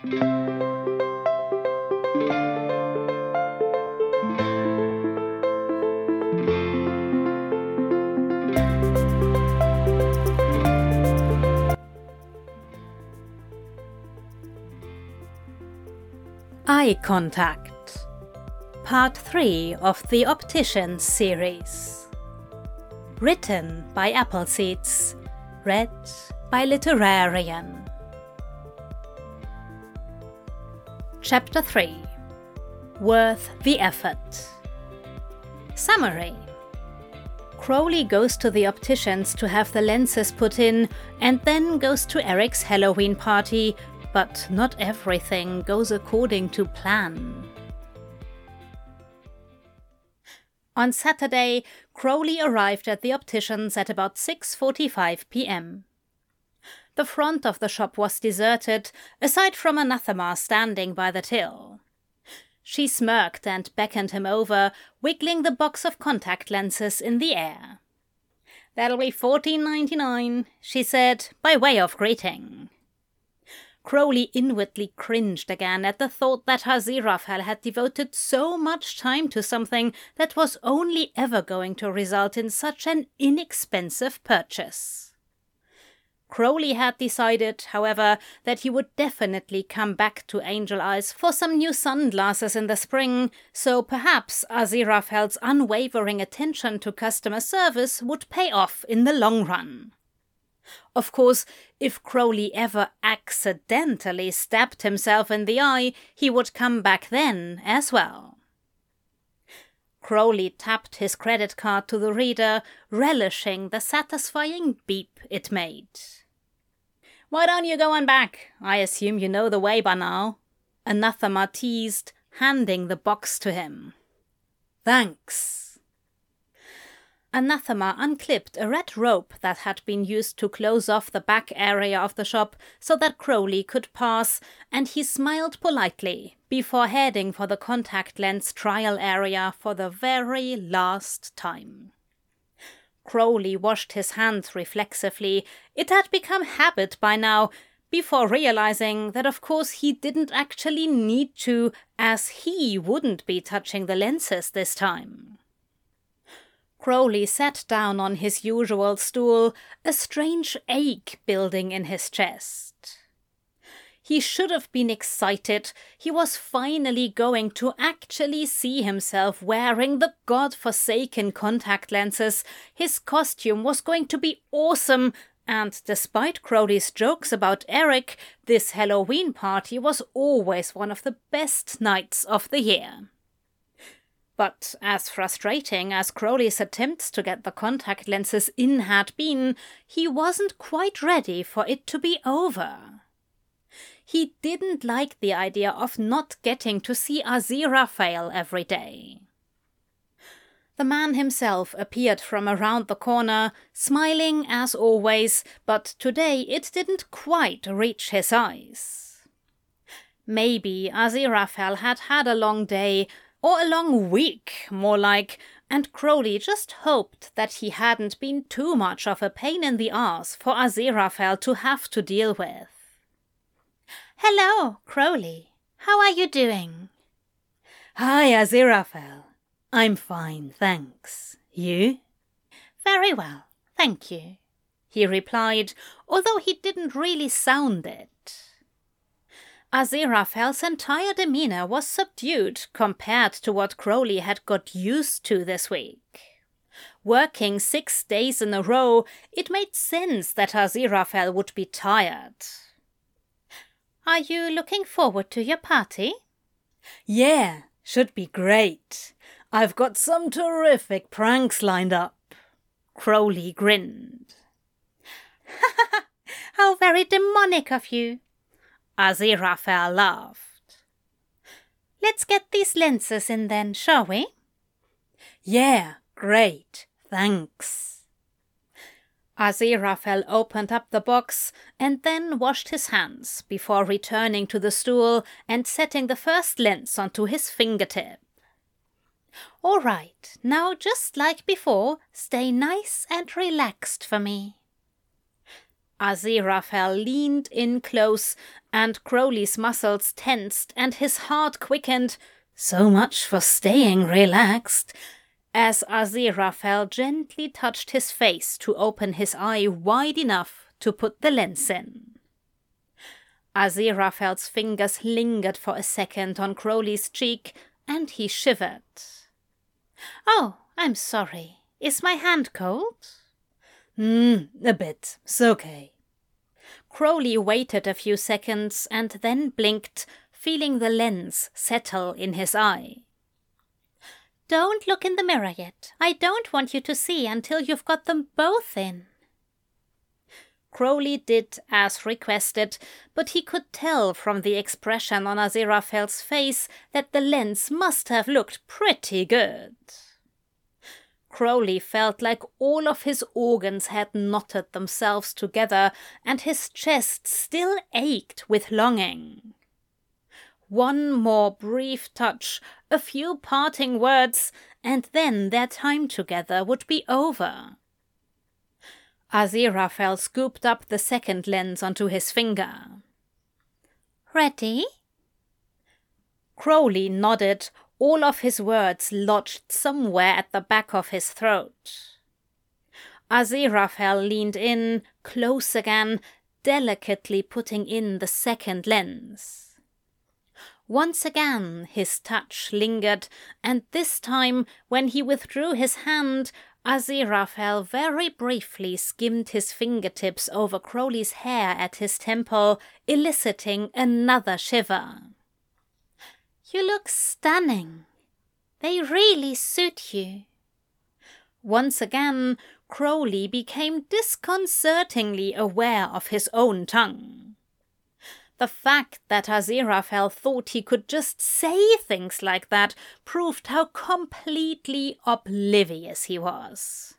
Eye Contact, Part 3 of the Opticians series. Written by Appleseeds, read by Literarian. Chapter 3 Worth the Effort. Summary Crowley goes to the opticians to have the lenses put in and then goes to Eric's Halloween party but not everything goes according to plan. On Saturday, Crowley arrived at the optician's at about 6:45 p.m. The front of the shop was deserted, aside from Anathema standing by the till. She smirked and beckoned him over, wiggling the box of contact lenses in the air. That'll be fourteen ninety nine, she said, by way of greeting. Crowley inwardly cringed again at the thought that Aziraphale had devoted so much time to something that was only ever going to result in such an inexpensive purchase. Crowley had decided, however, that he would definitely come back to Angel Eyes for some new sunglasses in the spring, so perhaps Aziraphale's unwavering attention to customer service would pay off in the long run. Of course, if Crowley ever accidentally stabbed himself in the eye, he would come back then as well. Crowley tapped his credit card to the reader, relishing the satisfying beep it made. Why don't you go on back? I assume you know the way by now. Anathema teased, handing the box to him. Thanks. Anathema unclipped a red rope that had been used to close off the back area of the shop so that Crowley could pass, and he smiled politely before heading for the contact lens trial area for the very last time. Crowley washed his hands reflexively. It had become habit by now, before realizing that of course he didn't actually need to, as he wouldn't be touching the lenses this time. Crowley sat down on his usual stool, a strange ache building in his chest. He should have been excited. He was finally going to actually see himself wearing the god-forsaken contact lenses. His costume was going to be awesome, and despite Crowley's jokes about Eric, this Halloween party was always one of the best nights of the year. But as frustrating as Crowley's attempts to get the contact lenses in had been, he wasn't quite ready for it to be over. He didn't like the idea of not getting to see Aziraphale every day. The man himself appeared from around the corner, smiling as always, but today it didn't quite reach his eyes. Maybe Aziraphale had had a long day, or a long week, more like, and Crowley just hoped that he hadn't been too much of a pain in the ass for Aziraphale to have to deal with. Hello, Crowley. How are you doing? Hi, Aziraphale. I'm fine, thanks. You? Very well, thank you, he replied, although he didn't really sound it. Aziraphale's entire demeanor was subdued compared to what Crowley had got used to this week. Working six days in a row, it made sense that Aziraphale would be tired. Are you looking forward to your party? Yeah, should be great. I've got some terrific pranks lined up. Crowley grinned. How very demonic of you, Aziraphale laughed. Let's get these lenses in then, shall we? Yeah, great, thanks. Aziraphale opened up the box and then washed his hands before returning to the stool and setting the first lens onto his fingertip. All right, now just like before, stay nice and relaxed for me. Aziraphale leaned in close, and Crowley's muscles tensed and his heart quickened. So much for staying relaxed. As Aziraphale gently touched his face to open his eye wide enough to put the lens in. Aziraphale's fingers lingered for a second on Crowley's cheek, and he shivered. Oh, I'm sorry. Is my hand cold? Hmm, a bit. It's okay. Crowley waited a few seconds and then blinked, feeling the lens settle in his eye. Don't look in the mirror yet. I don't want you to see until you've got them both in. Crowley did as requested, but he could tell from the expression on Aziraphale's face that the lens must have looked pretty good. Crowley felt like all of his organs had knotted themselves together, and his chest still ached with longing. One more brief touch, a few parting words, and then their time together would be over. Aziraphale scooped up the second lens onto his finger. Ready? Crowley nodded, all of his words lodged somewhere at the back of his throat. Aziraphale leaned in, close again, delicately putting in the second lens. Once again his touch lingered, and this time, when he withdrew his hand, Aziraphale very briefly skimmed his fingertips over Crowley's hair at his temple, eliciting another shiver. You look stunning. They really suit you. Once again, Crowley became disconcertingly aware of his own tongue. The fact that Aziraphale thought he could just say things like that proved how completely oblivious he was.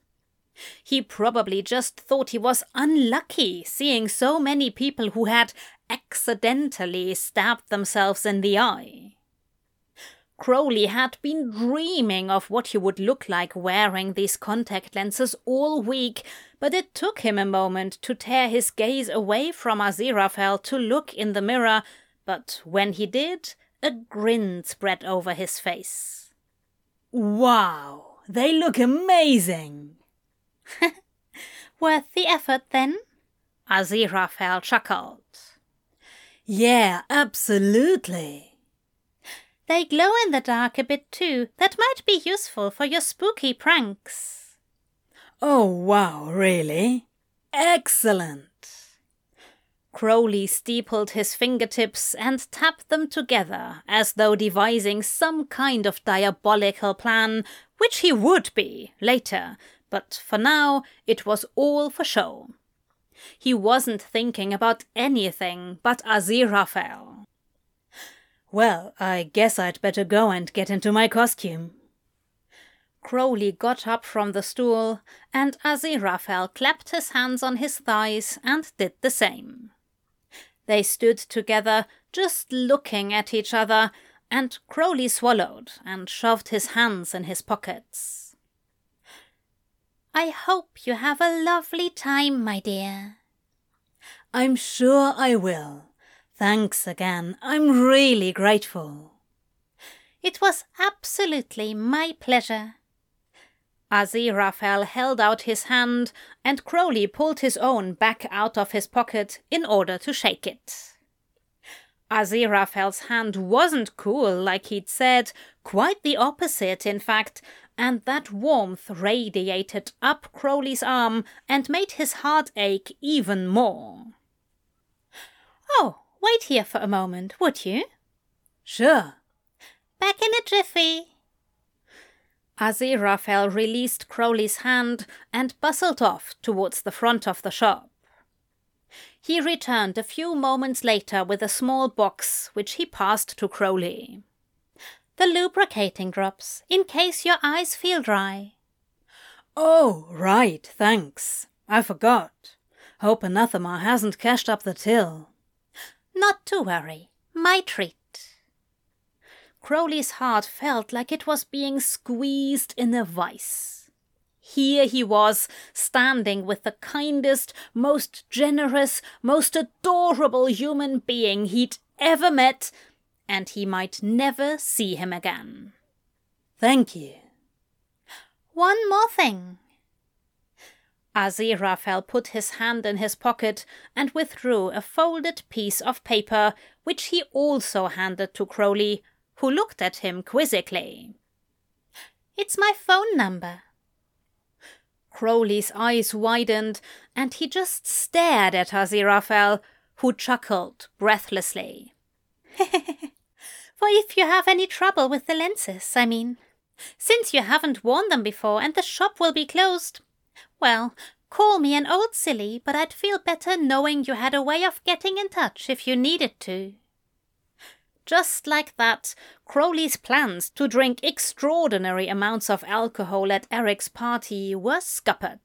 He probably just thought he was unlucky seeing so many people who had accidentally stabbed themselves in the eye. Crowley had been dreaming of what he would look like wearing these contact lenses all week, but it took him a moment to tear his gaze away from Aziraphale to look in the mirror, but when he did, a grin spread over his face. Wow, they look amazing! Worth the effort, then? Aziraphale chuckled. Yeah, absolutely. They glow in the dark a bit too. That might be useful for your spooky pranks. Oh, wow, really? Excellent. Crowley steepled his fingertips and tapped them together as though devising some kind of diabolical plan, which he would be later, but for now it was all for show. He wasn't thinking about anything but Aziraphale. Well, I guess I'd better go and get into my costume. Crowley got up from the stool, and Aziraphale clapped his hands on his thighs and did the same. They stood together, just looking at each other, and Crowley swallowed and shoved his hands in his pockets. I hope you have a lovely time, my dear. I'm sure I will. Thanks again. I'm really grateful. It was absolutely my pleasure. Aziraphale held out his hand, and Crowley pulled his own back out of his pocket in order to shake it. Aziraphale's hand wasn't cool like he'd said, quite the opposite, in fact, and that warmth radiated up Crowley's arm and made his heart ache even more. Oh, Wait here for a moment, would you? Sure. Back in a jiffy. Aziraphale released Crowley's hand and bustled off towards the front of the shop. He returned a few moments later with a small box which he passed to Crowley. The lubricating drops, in case your eyes feel dry. Oh, right, thanks. I forgot. Hope Anathema hasn't cashed up the till. Not to worry. My treat. Crowley's heart felt like it was being squeezed in a vice. here he was, standing with the kindest, most generous, most adorable human being he'd ever met, and he might never see him again. Thank you. One more thing. Aziraphale put his hand in his pocket and withdrew a folded piece of paper, which he also handed to Crowley, who looked at him quizzically. It's my phone number. Crowley's eyes widened, and he just stared at Aziraphale, who chuckled breathlessly. For if you have any trouble with the lenses, I mean. Since you haven't worn them before and the shop will be closed. Well, call me an old silly, but I'd feel better knowing you had a way of getting in touch if you needed to. Just like that, Crowley's plans to drink extraordinary amounts of alcohol at Eric's party were scuppered.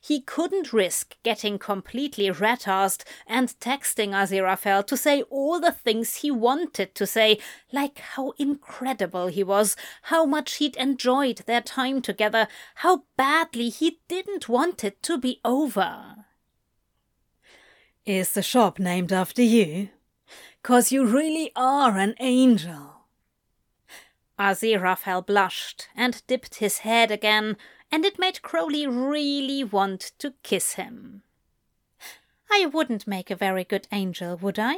He couldn't risk getting completely rat-assed and texting Aziraphale to say all the things he wanted to say, like how incredible he was, how much he'd enjoyed their time together, how badly he didn't want it to be over. Is the shop named after you? Cause you really are an angel. Aziraphale blushed and dipped his head again, and it made Crowley really want to kiss him. I wouldn't make a very good angel, would I?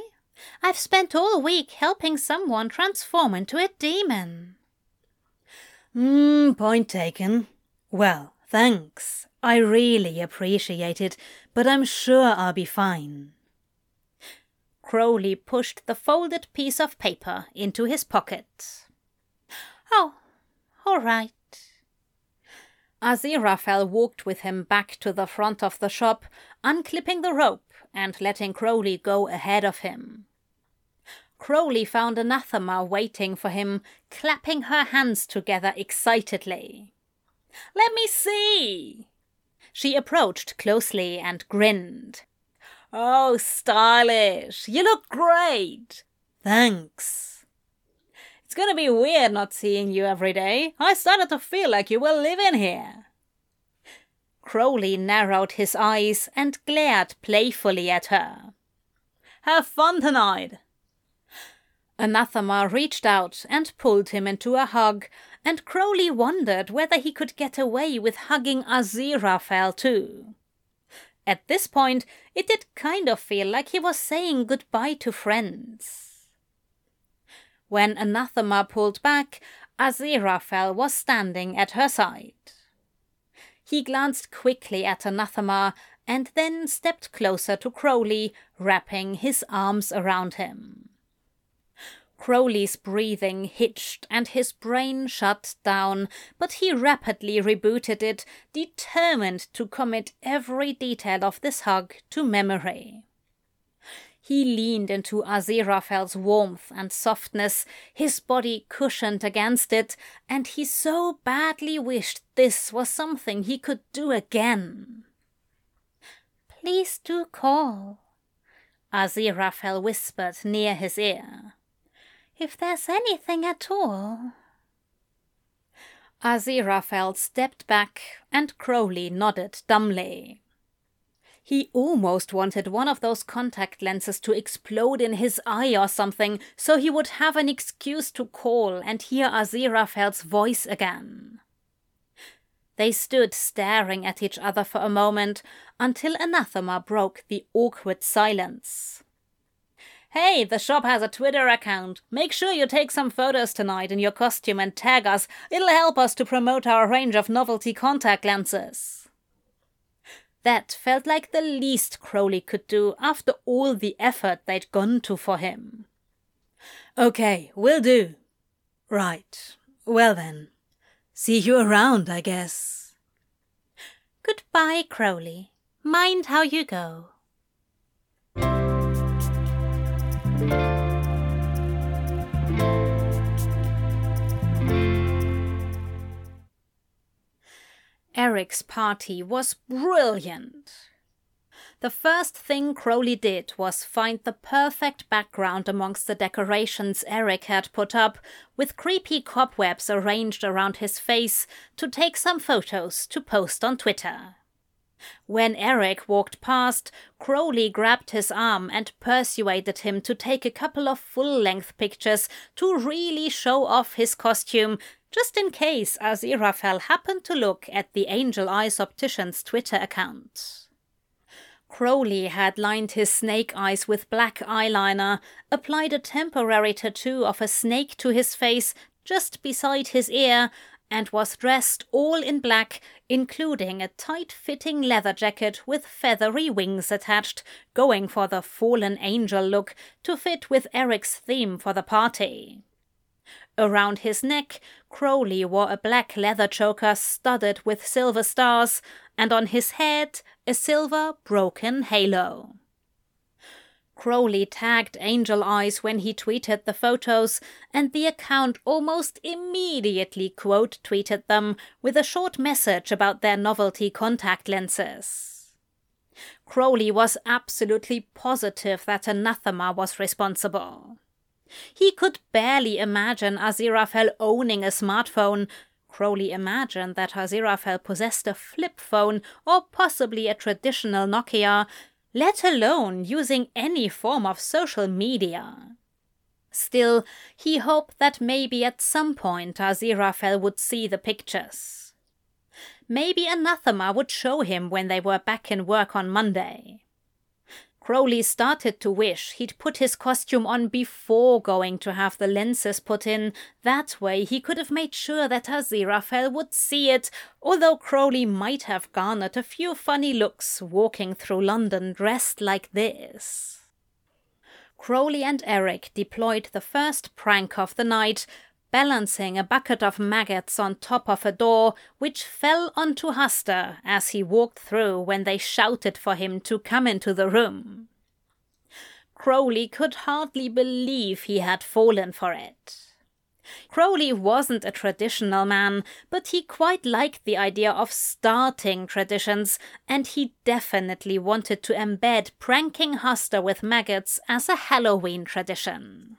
I've spent all week helping someone transform into a demon. Hmm, point taken. Well, thanks. I really appreciate it, but I'm sure I'll be fine. Crowley pushed the folded piece of paper into his pocket. Oh, all right. Aziraphale walked with him back to the front of the shop, unclipping the rope and letting Crowley go ahead of him. Crowley found Anathema waiting for him, clapping her hands together excitedly. Let me see! She approached closely and grinned. Oh, stylish! You look great! Thanks. It's gonna be weird not seeing you every day. I started to feel like you were living here. Crowley narrowed his eyes and glared playfully at her. Have fun tonight. Anathema reached out and pulled him into a hug, and Crowley wondered whether he could get away with hugging Aziraphale too. At this point, it did kind of feel like he was saying goodbye to friends. When Anathema pulled back, Aziraphale was standing at her side. He glanced quickly at Anathema and then stepped closer to Crowley, wrapping his arms around him. Crowley's breathing hitched and his brain shut down, but he rapidly rebooted it, determined to commit every detail of this hug to memory. He leaned into Aziraphale's warmth and softness, his body cushioned against it, and he so badly wished this was something he could do again. Please do call, Aziraphale whispered near his ear if there's anything at all. Aziraphale stepped back, and Crowley nodded dumbly. He almost wanted one of those contact lenses to explode in his eye or something, so he would have an excuse to call and hear Aziraphale's voice again. They stood staring at each other for a moment until Anathema broke the awkward silence. Hey, the shop has a Twitter account. Make sure you take some photos tonight in your costume and tag us. It'll help us to promote our range of novelty contact lenses. That felt like the least Crowley could do after all the effort they'd gone to for him. Okay, will do. Right. Well then. See you around, I guess. Goodbye, Crowley. Mind how you go. Eric's party was brilliant. The first thing Crowley did was find the perfect background amongst the decorations Eric had put up, with creepy cobwebs arranged around his face, to take some photos to post on Twitter. When Eric walked past, Crowley grabbed his arm and persuaded him to take a couple of full length pictures to really show off his costume, just in case Aziraphale happened to look at the Angel Eyes Optician's Twitter account. Crowley had lined his snake eyes with black eyeliner, applied a temporary tattoo of a snake to his face just beside his ear, and was dressed all in black, including a tight fitting leather jacket with feathery wings attached, going for the fallen angel look to fit with Eric's theme for the party. Around his neck, Crowley wore a black leather choker studded with silver stars, and on his head, a silver broken halo. Crowley tagged Angel Eyes when he tweeted the photos, and the account almost immediately quote tweeted them with a short message about their novelty contact lenses. Crowley was absolutely positive that Anathema was responsible. He could barely imagine Aziraphale owning a smartphone. Crowley imagined that Aziraphale possessed a flip phone or possibly a traditional Nokia, let alone using any form of social media. Still, he hoped that maybe at some point Aziraphale would see the pictures. Maybe Anathema would show him when they were back in work on Monday. Crowley started to wish he'd put his costume on before going to have the lenses put in. That way he could have made sure that Aziraphale would see it, although Crowley might have garnered a few funny looks walking through London dressed like this. Crowley and Eric deployed the first prank of the night, balancing a bucket of maggots on top of a door, which fell onto Hastur as he walked through when they shouted for him to come into the room. Crowley could hardly believe he had fallen for it. Crowley wasn't a traditional man, but he quite liked the idea of starting traditions, and he definitely wanted to embed pranking Hastur with maggots as a Halloween tradition.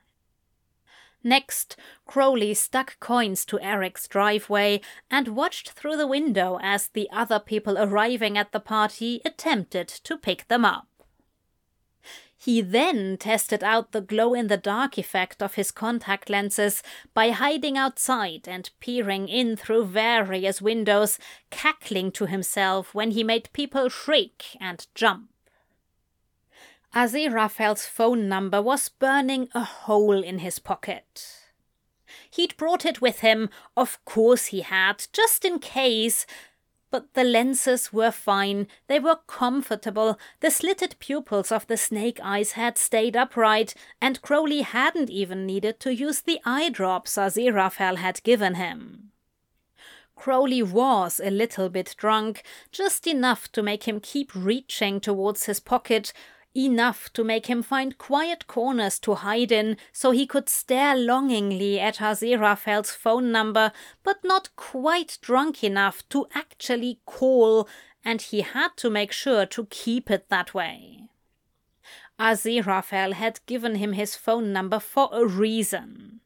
Next, Crowley stuck coins to Eric's driveway and watched through the window as the other people arriving at the party attempted to pick them up. He then tested out the glow in the dark effect of his contact lenses by hiding outside and peering in through various windows, cackling to himself when he made people shriek and jump. Aziraphale's phone number was burning a hole in his pocket. He'd brought it with him, of course he had, just in case. But the lenses were fine, they were comfortable, the slitted pupils of the snake eyes had stayed upright, and Crowley hadn't even needed to use the eye drops Aziraphale had given him. Crowley was a little bit drunk, just enough to make him keep reaching towards his pocket enough to make him find quiet corners to hide in so he could stare longingly at Aziraphale's phone number, but not quite drunk enough to actually call, and he had to make sure to keep it that way. Aziraphale had given him his phone number for a reason.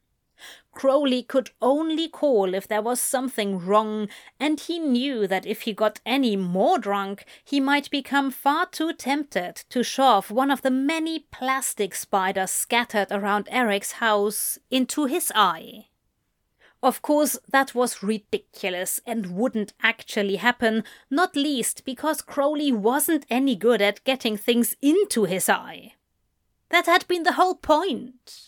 Crowley could only call if there was something wrong, and he knew that if he got any more drunk, he might become far too tempted to shove one of the many plastic spiders scattered around Eric's house into his eye. Of course, that was ridiculous and wouldn't actually happen, not least because Crowley wasn't any good at getting things into his eye. That had been the whole point.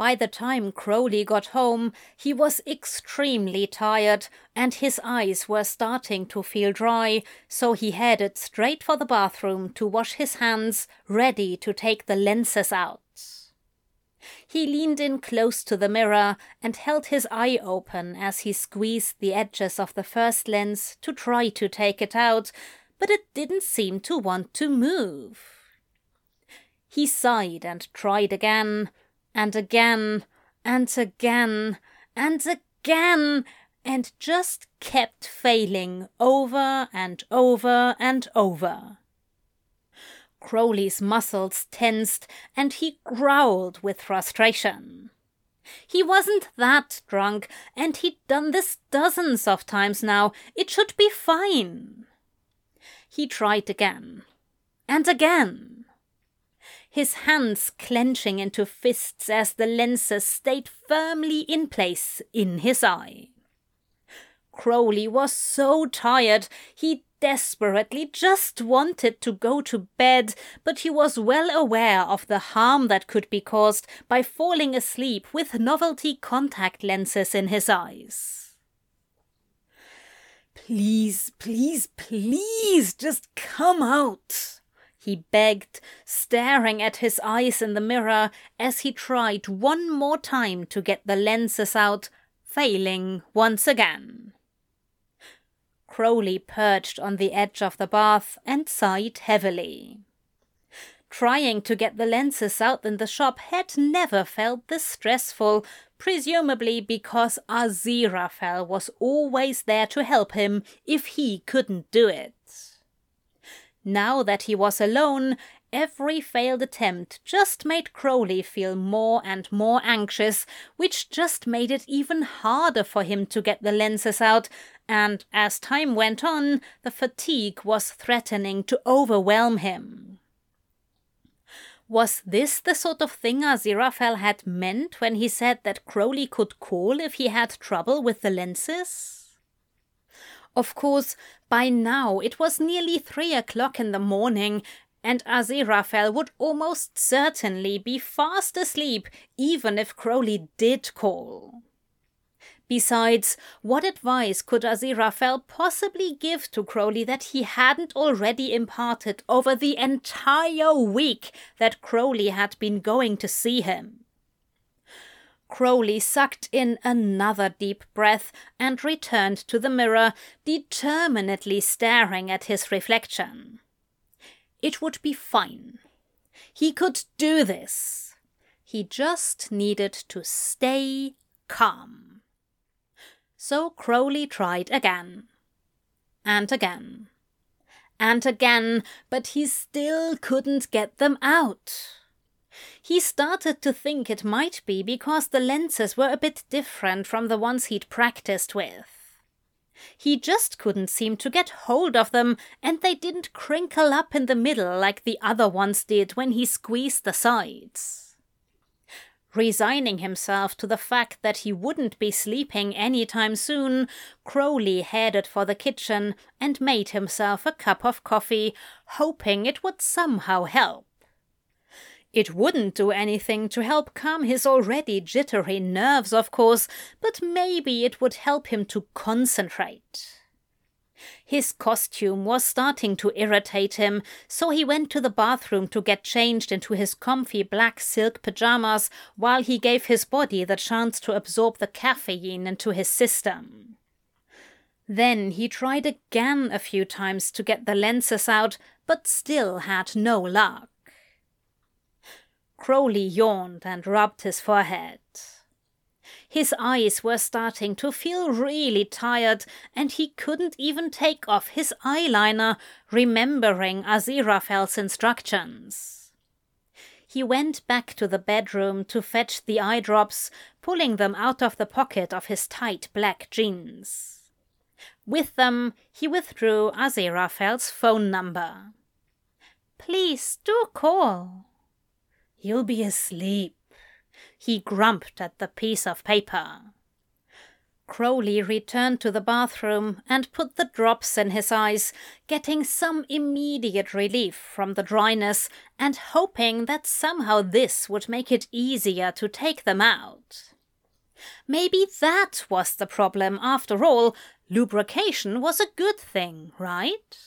By the time Crowley got home, he was extremely tired and his eyes were starting to feel dry, so he headed straight for the bathroom to wash his hands, ready to take the lenses out. He leaned in close to the mirror and held his eye open as he squeezed the edges of the first lens to try to take it out, but it didn't seem to want to move. He sighed and tried again. And again, and again, and again, and just kept failing over and over and over. Crowley's muscles tensed and he growled with frustration. He wasn't that drunk, and he'd done this dozens of times now. It should be fine. He tried again. And again. His hands clenching into fists as the lenses stayed firmly in place in his eye. Crowley was so tired he desperately just wanted to go to bed, but he was well aware of the harm that could be caused by falling asleep with novelty contact lenses in his eyes. Please, please, please, just come out, he begged, staring at his eyes in the mirror as he tried one more time to get the lenses out, failing once again. Crowley perched on the edge of the bath and sighed heavily. Trying to get the lenses out in the shop had never felt this stressful, presumably because Aziraphale was always there to help him if he couldn't do it. Now that he was alone, every failed attempt just made Crowley feel more and more anxious, which just made it even harder for him to get the lenses out and as time went on, the fatigue was threatening to overwhelm him. Was this the sort of thing Aziraphale had meant when he said that Crowley could call if he had trouble with the lenses? Of course, by now it was nearly three o'clock in the morning, and Aziraphale would almost certainly be fast asleep even if Crowley did call. Besides, what advice could Aziraphale possibly give to Crowley that he hadn't already imparted over the entire week that Crowley had been going to see him? Crowley sucked in another deep breath and returned to the mirror, determinedly staring at his reflection. It would be fine. He could do this. He just needed to stay calm. So Crowley tried again. And again. And again, but he still couldn't get them out. He started to think it might be because the lenses were a bit different from the ones he'd practiced with. He just couldn't seem to get hold of them, and they didn't crinkle up in the middle like the other ones did when he squeezed the sides. Resigning himself to the fact that he wouldn't be sleeping any time soon, Crowley headed for the kitchen and made himself a cup of coffee, hoping it would somehow help. It wouldn't do anything to help calm his already jittery nerves, of course, but maybe it would help him to concentrate. His costume was starting to irritate him, so he went to the bathroom to get changed into his comfy black silk pajamas while he gave his body the chance to absorb the caffeine into his system. Then he tried again a few times to get the lenses out, but still had no luck. Crowley yawned and rubbed his forehead. His eyes were starting to feel really tired, and he couldn't even take off his eyeliner, remembering Aziraphale's instructions. He went back to the bedroom to fetch the eye drops, pulling them out of the pocket of his tight black jeans. With them, he withdrew Aziraphale's phone number. Please do call. You'll be asleep, he grumped at the piece of paper. Crowley returned to the bathroom and put the drops in his eyes, getting some immediate relief from the dryness and hoping that somehow this would make it easier to take them out. Maybe that was the problem after all. Lubrication was a good thing, right?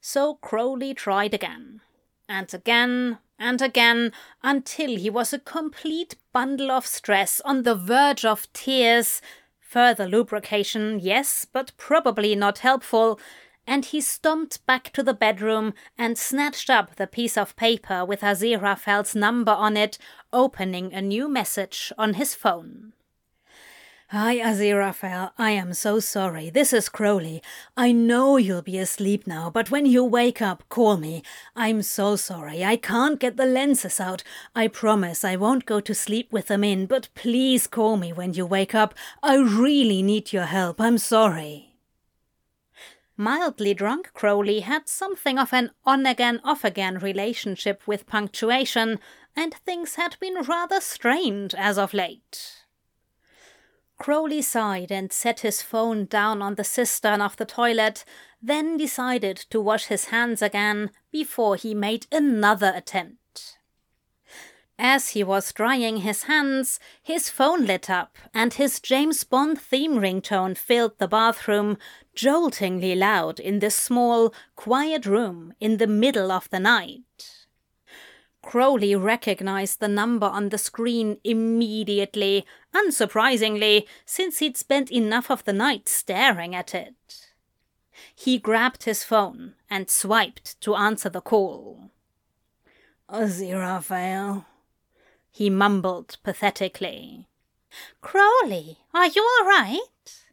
So Crowley tried again, and again, and again until he was a complete bundle of stress on the verge of tears. Further lubrication, yes, but probably not helpful. And he stomped back to the bedroom and snatched up the piece of paper with Aziraphale's number on it, opening a new message on his phone. Hi, Aziraphale. I am so sorry. This is Crowley. I know you'll be asleep now, but when you wake up, call me. I'm so sorry. I can't get the lenses out. I promise I won't go to sleep with them in, but please call me when you wake up. I really need your help. I'm sorry. Mildly drunk Crowley had something of an on again, off again relationship with punctuation, and things had been rather strained as of late. Crowley sighed and set his phone down on the cistern of the toilet, then decided to wash his hands again before he made another attempt. As he was drying his hands, his phone lit up and his James Bond theme ringtone filled the bathroom, joltingly loud in this small, quiet room in the middle of the night. Crowley recognized the number on the screen immediately, unsurprisingly, since he'd spent enough of the night staring at it. He grabbed his phone and swiped to answer the call. Aziraphale, he mumbled pathetically. Crowley, are you all right?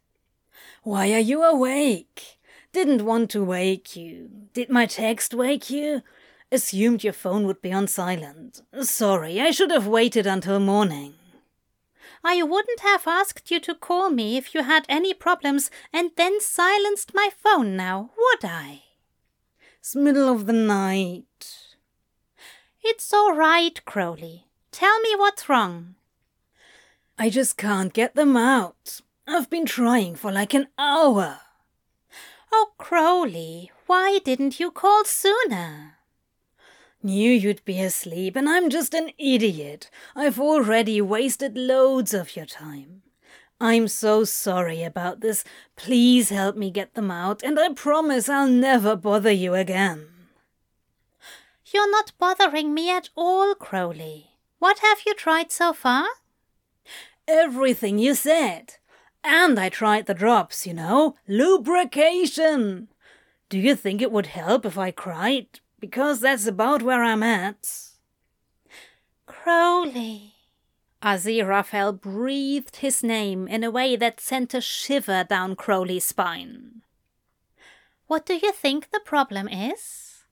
Why are you awake? Didn't want to wake you. Did my text wake you? Assumed your phone would be on silent. Sorry, I should have waited until morning. I wouldn't have asked you to call me if you had any problems and then silenced my phone now, would I? It's middle of the night. It's all right, Crowley. Tell me what's wrong. I just can't get them out. I've been trying for like an hour. Oh, Crowley, why didn't you call sooner? Knew you'd be asleep, and I'm just an idiot. I've already wasted loads of your time. I'm so sorry about this. Please help me get them out, and I promise I'll never bother you again. You're not bothering me at all, Crowley. What have you tried so far? Everything you said. And I tried the drops, you know. Lubrication. Do you think it would help if I cried? Because that's about where I'm at. Crowley. Aziraphale breathed his name in a way that sent a shiver down Crowley's spine. What do you think the problem is?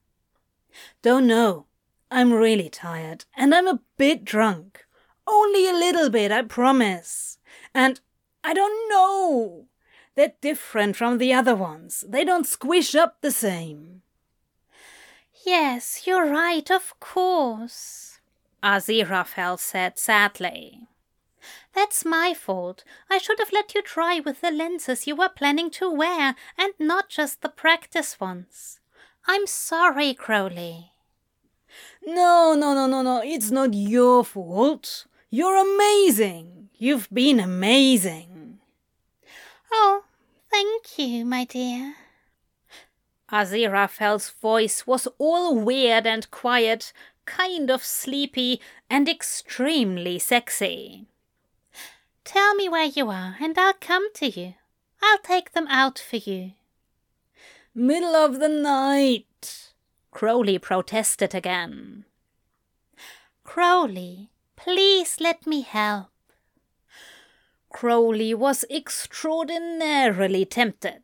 Don't know. I'm really tired, and I'm a bit drunk. Only a little bit, I promise. And I don't know. They're different from the other ones. They don't squish up the same. Yes, you're right, of course, Aziraphale said sadly. That's my fault. I should have let you try with the lenses you were planning to wear, and not just the practice ones. I'm sorry, Crowley. No, no, no, no, no. It's not your fault. You're amazing. You've been amazing. Oh, thank you, my dear. Aziraphale's voice was all weird and quiet, kind of sleepy, and extremely sexy. Tell me where you are, and I'll come to you. I'll take them out for you. Middle of the night, Crowley protested again. Crowley, please let me help. Crowley was extraordinarily tempted.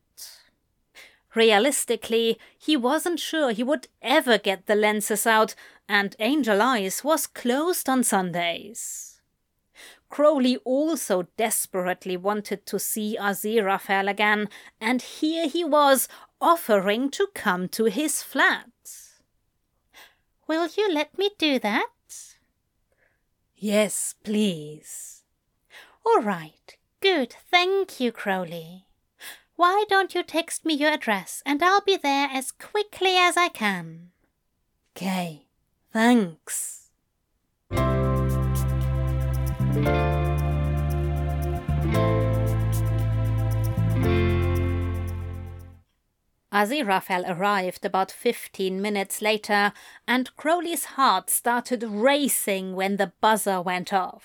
Realistically, he wasn't sure he would ever get the lenses out, and Angel Eyes was closed on Sundays. Crowley also desperately wanted to see Aziraphale again, and here he was offering to come to his flat. Will you let me do that? Yes, please. All right. Good. Thank you, Crowley. Why don't you text me your address and I'll be there as quickly as I can? Okay, thanks. Aziraphale arrived about fifteen minutes later, and Crowley's heart started racing when the buzzer went off.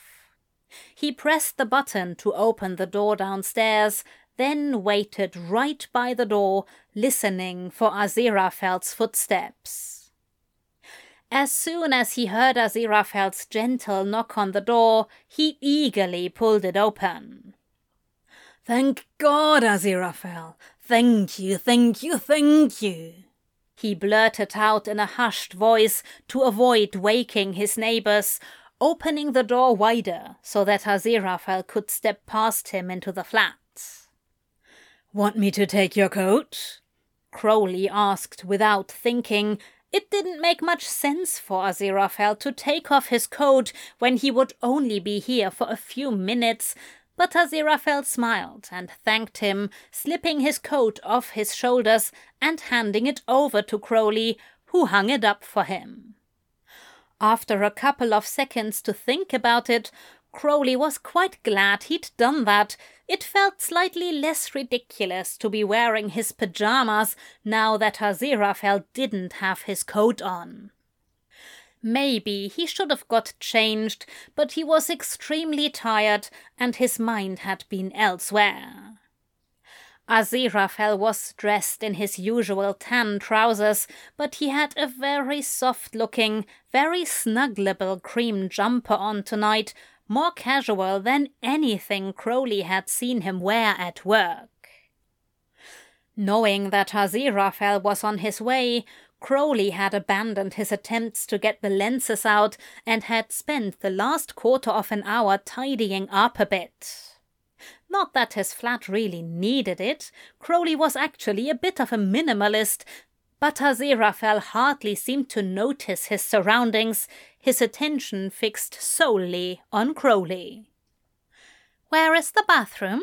He pressed the button to open the door downstairs, then waited right by the door, listening for Aziraphale's footsteps. As soon as he heard Aziraphale's gentle knock on the door, he eagerly pulled it open. Thank God, Aziraphale! Thank you, thank you, thank you! He blurted out in a hushed voice to avoid waking his neighbors, opening the door wider so that Aziraphale could step past him into the flat. Want me to take your coat? Crowley asked without thinking. It didn't make much sense for Aziraphale to take off his coat when he would only be here for a few minutes, but Aziraphale smiled and thanked him, slipping his coat off his shoulders and handing it over to Crowley, who hung it up for him. After a couple of seconds to think about it, Crowley was quite glad he'd done that. It felt slightly less ridiculous to be wearing his pajamas now that Aziraphale didn't have his coat on. Maybe he should have got changed, but he was extremely tired and his mind had been elsewhere. Aziraphale was dressed in his usual tan trousers, but he had a very soft looking, very snuggleable cream jumper on tonight, more casual than anything Crowley had seen him wear at work. Knowing that Aziraphale was on his way, Crowley had abandoned his attempts to get the lenses out and had spent the last quarter of an hour tidying up a bit. Not that his flat really needed it. Crowley was actually a bit of a minimalist, but Aziraphale hardly seemed to notice his surroundings, his attention fixed solely on Crowley. Where is the bathroom?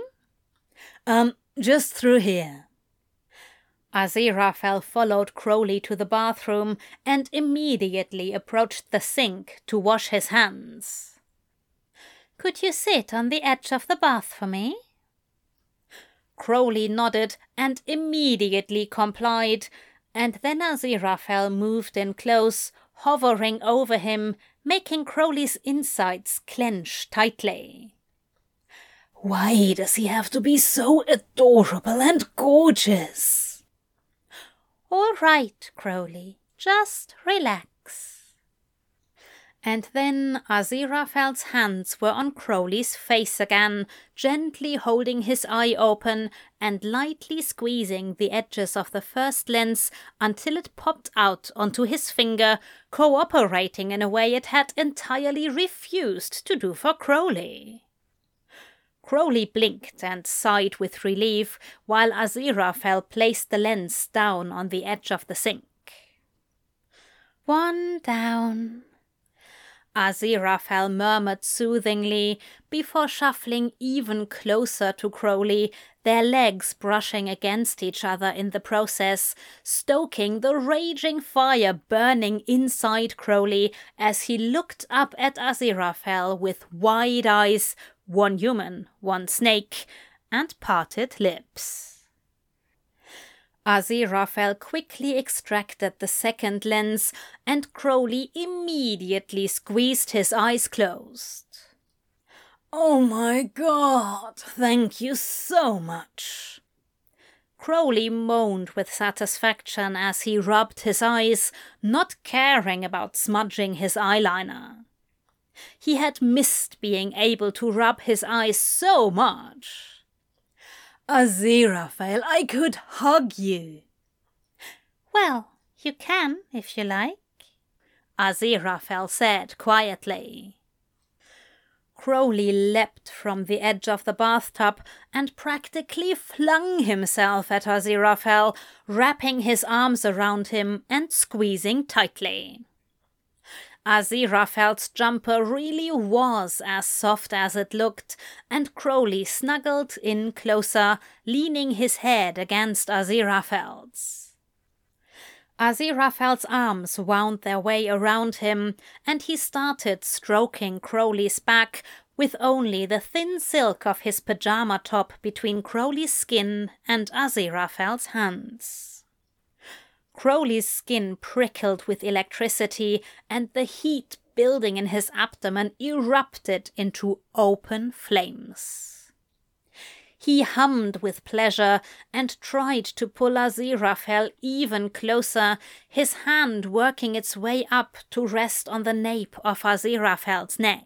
Um, just through here. Aziraphale followed Crowley to the bathroom and immediately approached the sink to wash his hands. Could you sit on the edge of the bath for me? Crowley nodded and immediately complied, and then Aziraphale moved in close, hovering over him, making Crowley's insides clench tightly. Why does he have to be so adorable and gorgeous? All right, Crowley, just relax. And then Aziraphale's hands were on Crowley's face again, gently holding his eye open and lightly squeezing the edges of the first lens until it popped out onto his finger, cooperating in a way it had entirely refused to do for Crowley. Crowley blinked and sighed with relief while Aziraphale placed the lens down on the edge of the sink. One down, Aziraphale murmured soothingly before shuffling even closer to Crowley, their legs brushing against each other in the process, stoking the raging fire burning inside Crowley as he looked up at Aziraphale with wide eyes, one human, one snake, and parted lips. Aziraphale quickly extracted the second lens, and Crowley immediately squeezed his eyes closed. Oh my god, thank you so much. Crowley moaned with satisfaction as he rubbed his eyes, not caring about smudging his eyeliner. He had missed being able to rub his eyes so much. Aziraphale, I could hug you. Well, you can if you like, Aziraphale said quietly. Crowley leapt from the edge of the bathtub and practically flung himself at Aziraphale, wrapping his arms around him and squeezing tightly. Aziraphale's jumper really was as soft as it looked, and Crowley snuggled in closer, leaning his head against Aziraphale's. Aziraphale's arms wound their way around him, and he started stroking Crowley's back with only the thin silk of his pajama top between Crowley's skin and Aziraphale's hands. Crowley's skin prickled with electricity, and the heat building in his abdomen erupted into open flames. He hummed with pleasure and tried to pull Aziraphale even closer, his hand working its way up to rest on the nape of Aziraphale's neck.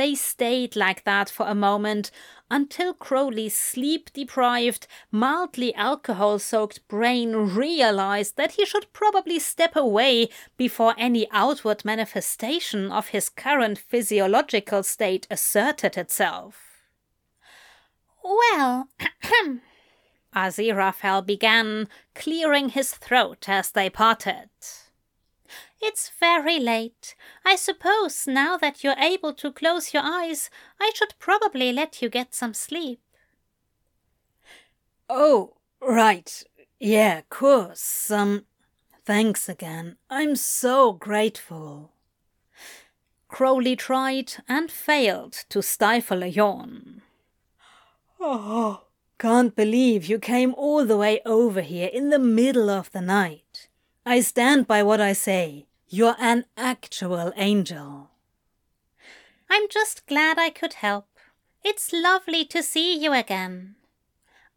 They stayed like that for a moment until Crowley's sleep deprived, mildly alcohol soaked brain realized that he should probably step away before any outward manifestation of his current physiological state asserted itself. Well, Aziraphale began, clearing his throat as they parted. It's very late. I suppose now that you're able to close your eyes, I should probably let you get some sleep. Oh, right. Yeah, course. Um, thanks again. I'm so grateful. Crowley tried and failed to stifle a yawn. Oh, can't believe you came all the way over here in the middle of the night. I stand by what I say. You're an actual angel. I'm just glad I could help. It's lovely to see you again.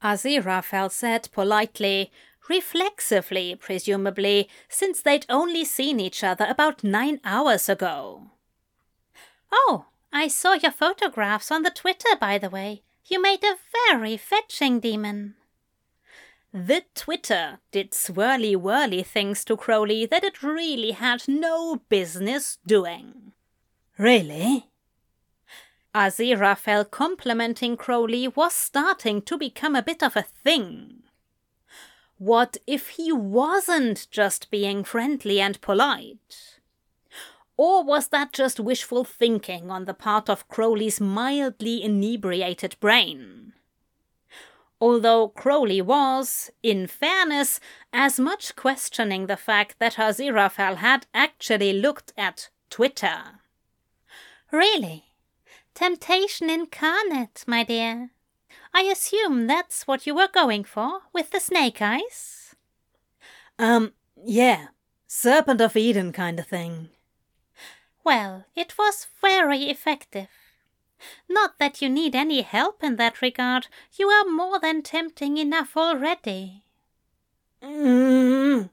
Aziraphale said politely, reflexively, presumably, since they'd only seen each other about nine hours ago. Oh, I saw your photographs on the Twitter, by the way. You made a very fetching demon. The Twitter did swirly whirly things to Crowley that it really had no business doing. Really? Aziraphale complimenting Crowley was starting to become a bit of a thing. What if he wasn't just being friendly and polite? Or was that just wishful thinking on the part of Crowley's mildly inebriated brain? Although Crowley was, in fairness, as much questioning the fact that Aziraphale had actually looked at Twitter. Really? Temptation incarnate, my dear. I assume that's what you were going for with the snake eyes? Um, yeah. Serpent of Eden kind of thing. Well, it was very effective. Not that you need any help in that regard. You are more than tempting enough already. Mm.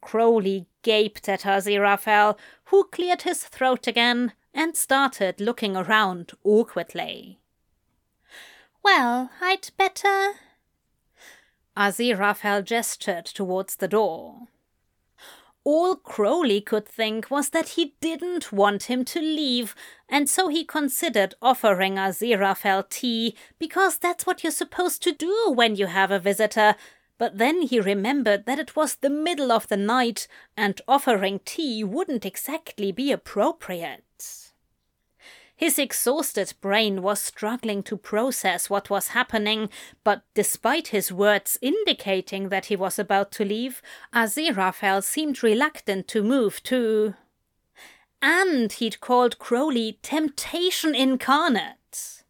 Crowley gaped at Aziraphale, who cleared his throat again and started looking around awkwardly. Well, I'd better. Aziraphale gestured towards the door. All Crowley could think was that he didn't want him to leave, and so he considered offering Aziraphale tea, because that's what you're supposed to do when you have a visitor. But then he remembered that it was the middle of the night, and offering tea wouldn't exactly be appropriate. His exhausted brain was struggling to process what was happening, but despite his words indicating that he was about to leave, Aziraphale seemed reluctant to move too. And he'd called Crowley temptation incarnate.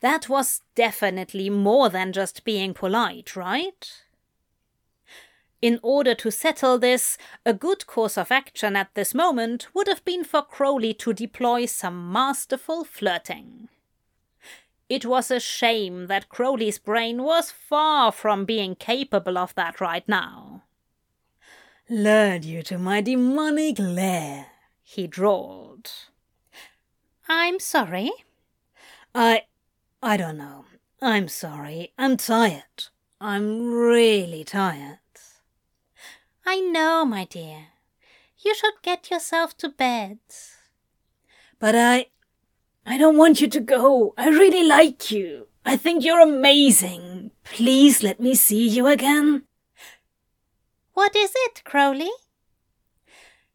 That was definitely more than just being polite, right? In order to settle this, a good course of action at this moment would have been for Crowley to deploy some masterful flirting. It was a shame that Crowley's brain was far from being capable of that right now. Lured you to my demonic lair, he drawled. I'm sorry. I. I don't know. I'm sorry. I'm tired. I'm really tired. I know, my dear. You should get yourself to bed. But I. I don't want you to go. I really like you. I think you're amazing. Please let me see you again. What is it, Crowley?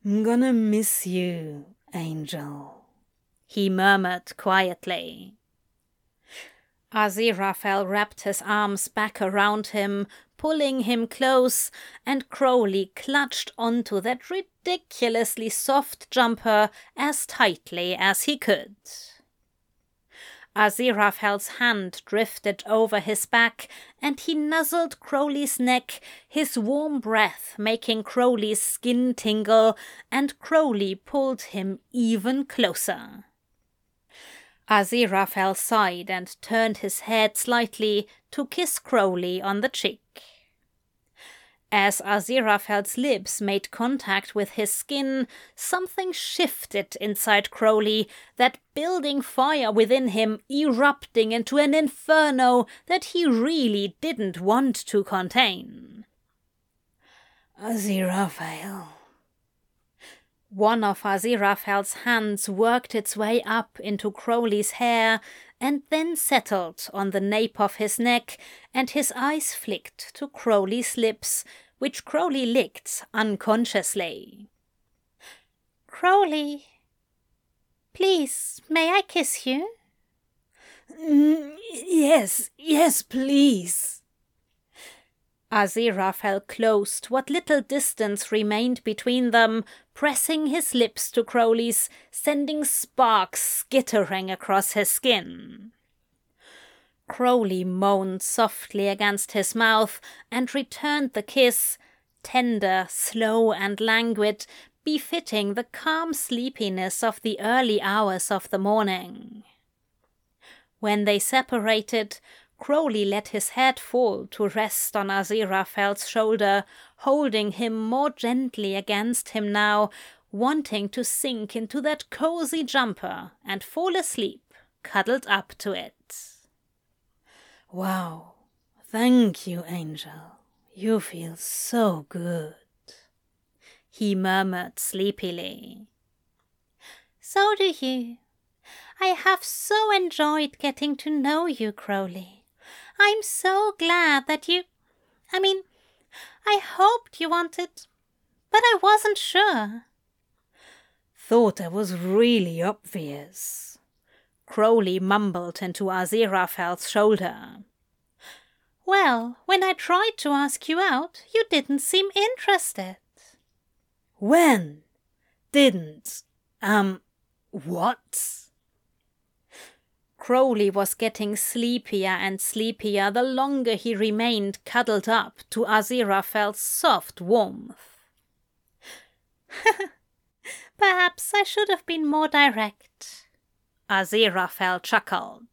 I'm gonna miss you, Angel, he murmured quietly. Aziraphale wrapped his arms back around him, pulling him close, and Crowley clutched onto that ridiculously soft jumper as tightly as he could. Aziraphale's hand drifted over his back, and he nuzzled Crowley's neck, his warm breath making Crowley's skin tingle, and Crowley pulled him even closer. Aziraphale sighed and turned his head slightly to kiss Crowley on the cheek. As Aziraphale's lips made contact with his skin, something shifted inside Crowley, that building fire within him erupting into an inferno that he really didn't want to contain. Aziraphale. One of Aziraphale's hands worked its way up into Crowley's hair and then settled on the nape of his neck, and his eyes flicked to Crowley's lips, which Crowley licked unconsciously. Crowley, please, may I kiss you? Mm, yes, yes, please. Aziraphale closed what little distance remained between them, pressing his lips to Crowley's, sending sparks skittering across his skin. Crowley moaned softly against his mouth and returned the kiss, tender, slow, and languid, befitting the calm sleepiness of the early hours of the morning. When they separated, Crowley let his head fall to rest on Aziraphale's shoulder, holding him more gently against him now, wanting to sink into that cozy jumper and fall asleep, cuddled up to it. Wow, thank you, Angel. You feel so good. He murmured sleepily. So do you. I have so enjoyed getting to know you, Crowley. I'm so glad that you. I mean, I hoped you wanted, but I wasn't sure. Thought I was really obvious. Crowley mumbled into Aziraphale's shoulder. Well, when I tried to ask you out, you didn't seem interested. When? Didn't? Um, what? Crowley was getting sleepier and sleepier the longer he remained cuddled up to Aziraphale's soft warmth. Perhaps I should have been more direct. Aziraphale chuckled.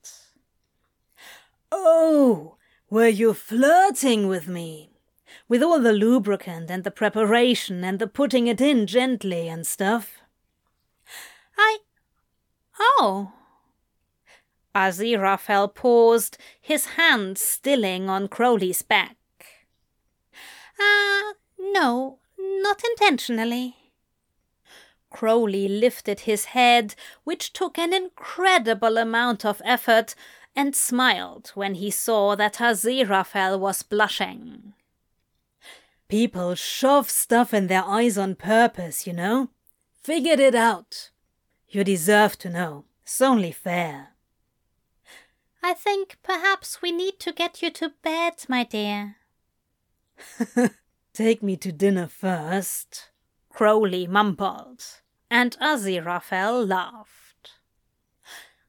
Oh, were you flirting with me? With all the lubricant and the preparation and the putting it in gently and stuff? I. Oh, Aziraphale paused, his hand stilling on Crowley's back. Ah, uh, no, not intentionally. Crowley lifted his head, which took an incredible amount of effort, and smiled when he saw that Aziraphale was blushing. People shove stuff in their eyes on purpose, you know. Figured it out. You deserve to know. It's only fair. I think perhaps we need to get you to bed, my dear. Take me to dinner first, Crowley mumbled, and Aziraphale laughed.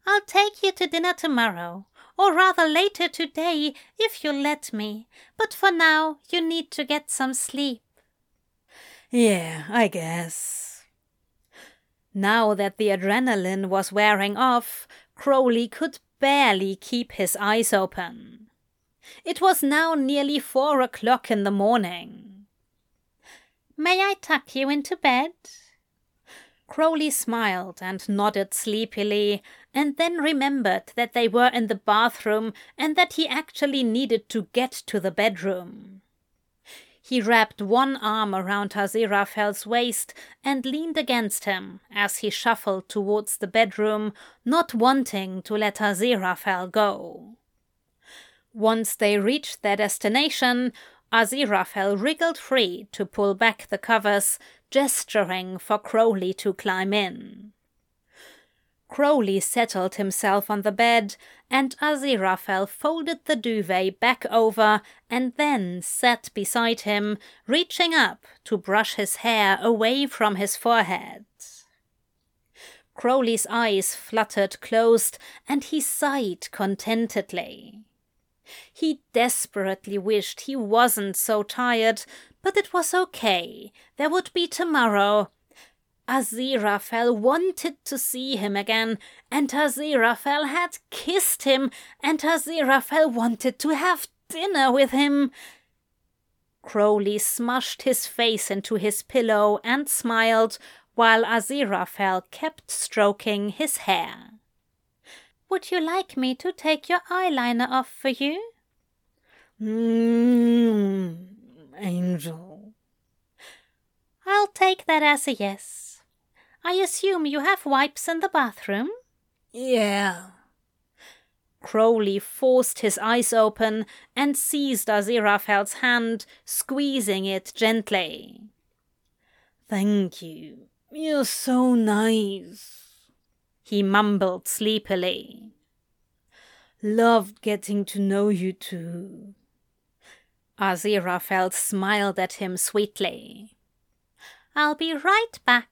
I'll take you to dinner tomorrow, or rather later today, if you'll let me. But for now, you need to get some sleep. Yeah, I guess. Now that the adrenaline was wearing off, Crowley could barely keep his eyes open. It was now nearly four o'clock in the morning. May I tuck you into bed? Crowley smiled and nodded sleepily, and then remembered that they were in the bathroom and that he actually needed to get to the bedroom. He wrapped one arm around Aziraphale's waist and leaned against him as he shuffled towards the bedroom, not wanting to let Aziraphale go. Once they reached their destination, Aziraphale wriggled free to pull back the covers, gesturing for Crowley to climb in. Crowley settled himself on the bed, and Aziraphale folded the duvet back over and then sat beside him, reaching up to brush his hair away from his forehead. Crowley's eyes fluttered closed, and he sighed contentedly. He desperately wished he wasn't so tired, but it was okay. There would be tomorrow, Aziraphale wanted to see him again, and Aziraphale had kissed him, and Aziraphale wanted to have dinner with him. Crowley smushed his face into his pillow and smiled, while Aziraphale kept stroking his hair. Would you like me to take your eyeliner off for you? Mmm, Angel. I'll take that as a yes. I assume you have wipes in the bathroom? Yeah. Crowley forced his eyes open and seized Aziraphale's hand, squeezing it gently. Thank you. You're so nice, he mumbled sleepily. Loved getting to know you too. Aziraphale smiled at him sweetly. I'll be right back.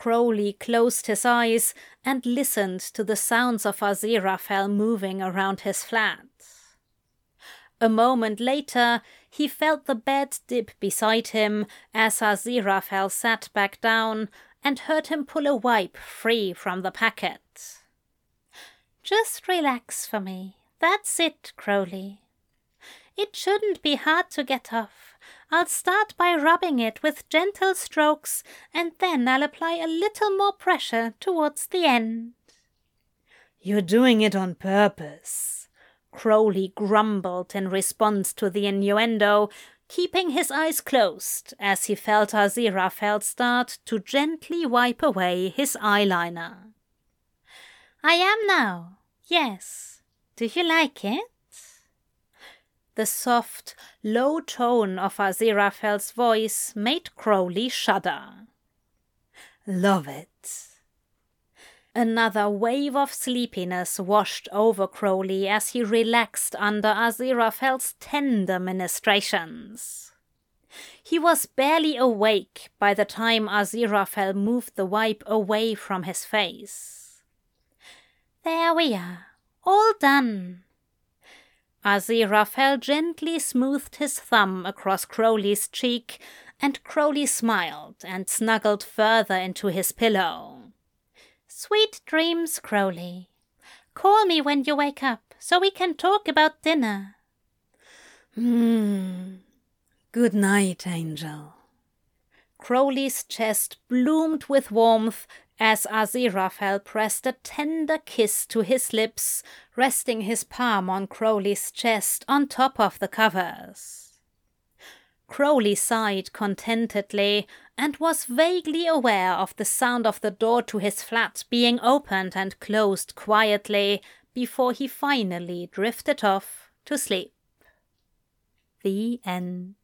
Crowley closed his eyes and listened to the sounds of Aziraphale moving around his flat. A moment later, he felt the bed dip beside him as Aziraphale sat back down and heard him pull a wipe free from the packet. Just relax for me. That's it, Crowley. It shouldn't be hard to get off. I'll start by rubbing it with gentle strokes, and then I'll apply a little more pressure towards the end. You're doing it on purpose. Crowley grumbled in response to the innuendo, keeping his eyes closed as he felt Aziraphale start to gently wipe away his eyeliner. I am now. Yes. Do you like it? The soft, low tone of Aziraphale's voice made Crowley shudder. Love it. Another wave of sleepiness washed over Crowley as he relaxed under Aziraphale's tender ministrations. He was barely awake by the time Aziraphale moved the wipe away from his face. There we are, all done, Aziraphale gently smoothed his thumb across Crowley's cheek, and Crowley smiled and snuggled further into his pillow. Sweet dreams, Crowley. Call me when you wake up so we can talk about dinner. Hmm. Good night, Angel. Crowley's chest bloomed with warmth as Aziraphale pressed a tender kiss to his lips, resting his palm on Crowley's chest on top of the covers. Crowley sighed contentedly and was vaguely aware of the sound of the door to his flat being opened and closed quietly before he finally drifted off to sleep. The end.